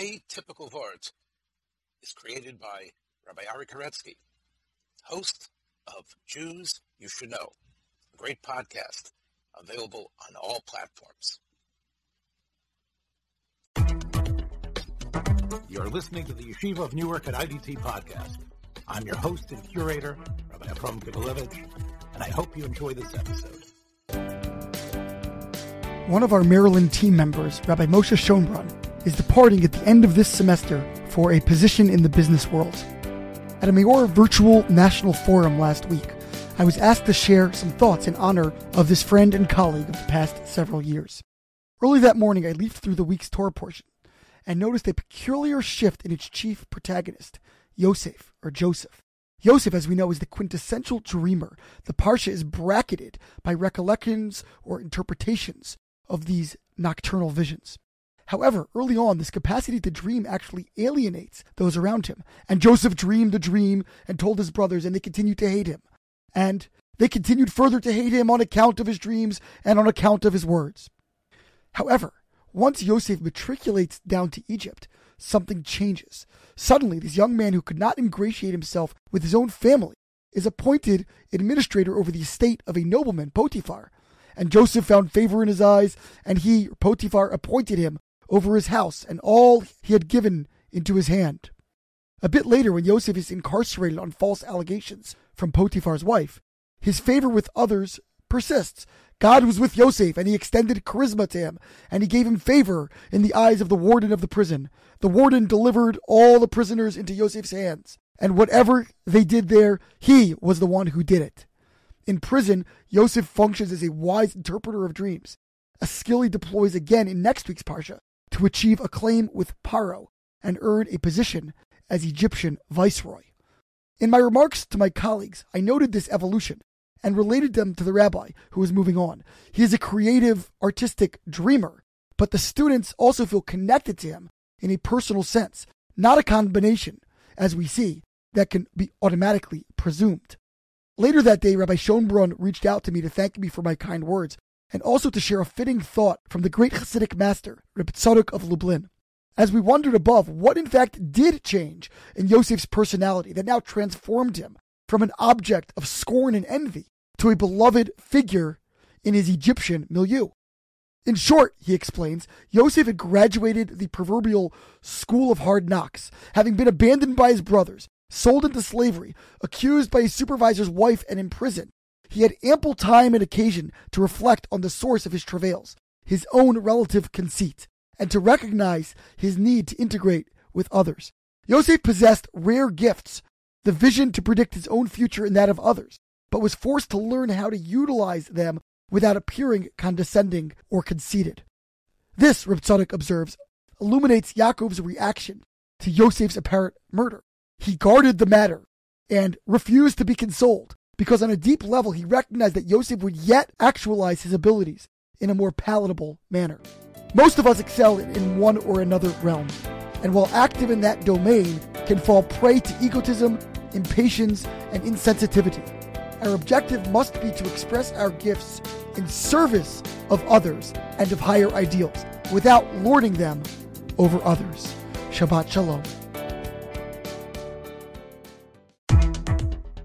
Atypical Words is created by Rabbi Ari Koretzky, host of Jews You Should Know, a great podcast available on all platforms. You're listening to the Yeshiva of Newark at IDT podcast. I'm your host and curator, Rabbi Abram Kibalevich, and I hope you enjoy this episode. One of our Maryland team members, Rabbi Moshe Schonbrun, is departing at the end of this semester for a position in the business world. At a Meor virtual national forum last week, I was asked to share some thoughts in honor of this friend and colleague of the past several years. Early that morning, I leafed through the week's Torah portion and noticed a peculiar shift in its chief protagonist, Yosef, or Joseph. Yosef, as we know, is the quintessential dreamer. The Parsha is bracketed by recollections or interpretations of these nocturnal visions. However, early on, this capacity to dream actually alienates those around him. And Joseph dreamed a dream and told his brothers, and they continued to hate him. And they continued further to hate him on account of his dreams and on account of his words. However, once Yosef matriculates down to Egypt, something changes. Suddenly, this young man who could not ingratiate himself with his own family is appointed administrator over the estate of a nobleman, Potiphar. And Joseph found favor in his eyes, and he, Potiphar, appointed him over his house and all he had given into his hand. A bit later, when Yosef is incarcerated on false allegations from Potiphar's wife, his favor with others persists. God was with Yosef, and he extended charisma to him, and he gave him favor in the eyes of the warden of the prison. The warden delivered all the prisoners into Yosef's hands, and whatever they did there, he was the one who did it. In prison, Yosef functions as a wise interpreter of dreams, a skill he deploys again in next week's Parsha, to achieve acclaim with Paro and earn a position as Egyptian viceroy. In my remarks to my colleagues, I noted this evolution and related them to the rabbi who is moving on. He is a creative, artistic dreamer, but the students also feel connected to him in a personal sense, not a combination, as we see, that can be automatically presumed. Later that day, Rabbi Schonbrun reached out to me to thank me for my kind words and also to share a fitting thought from the great Hasidic master, Reb Tzadok of Lublin. As we wondered above, what in fact did change in Yosef's personality that now transformed him from an object of scorn and envy to a beloved figure in his Egyptian milieu? In short, he explains, Yosef had graduated the proverbial school of hard knocks, having been abandoned by his brothers, sold into slavery, accused by his supervisor's wife, and imprisoned. He had ample time and occasion to reflect on the source of his travails, his own relative conceit, and to recognize his need to integrate with others. Yosef possessed rare gifts, the vision to predict his own future and that of others, but was forced to learn how to utilize them without appearing condescending or conceited. This, Reb observes, illuminates Yaakov's reaction to Yosef's apparent murder. He guarded the matter and refused to be consoled, because on a deep level he recognized that Yosef would yet actualize his abilities in a more palatable manner. Most of us excel in one or another realm, and while active in that domain, can fall prey to egotism, impatience, and insensitivity. Our objective must be to express our gifts in service of others and of higher ideals, without lording them over others. Shabbat Shalom.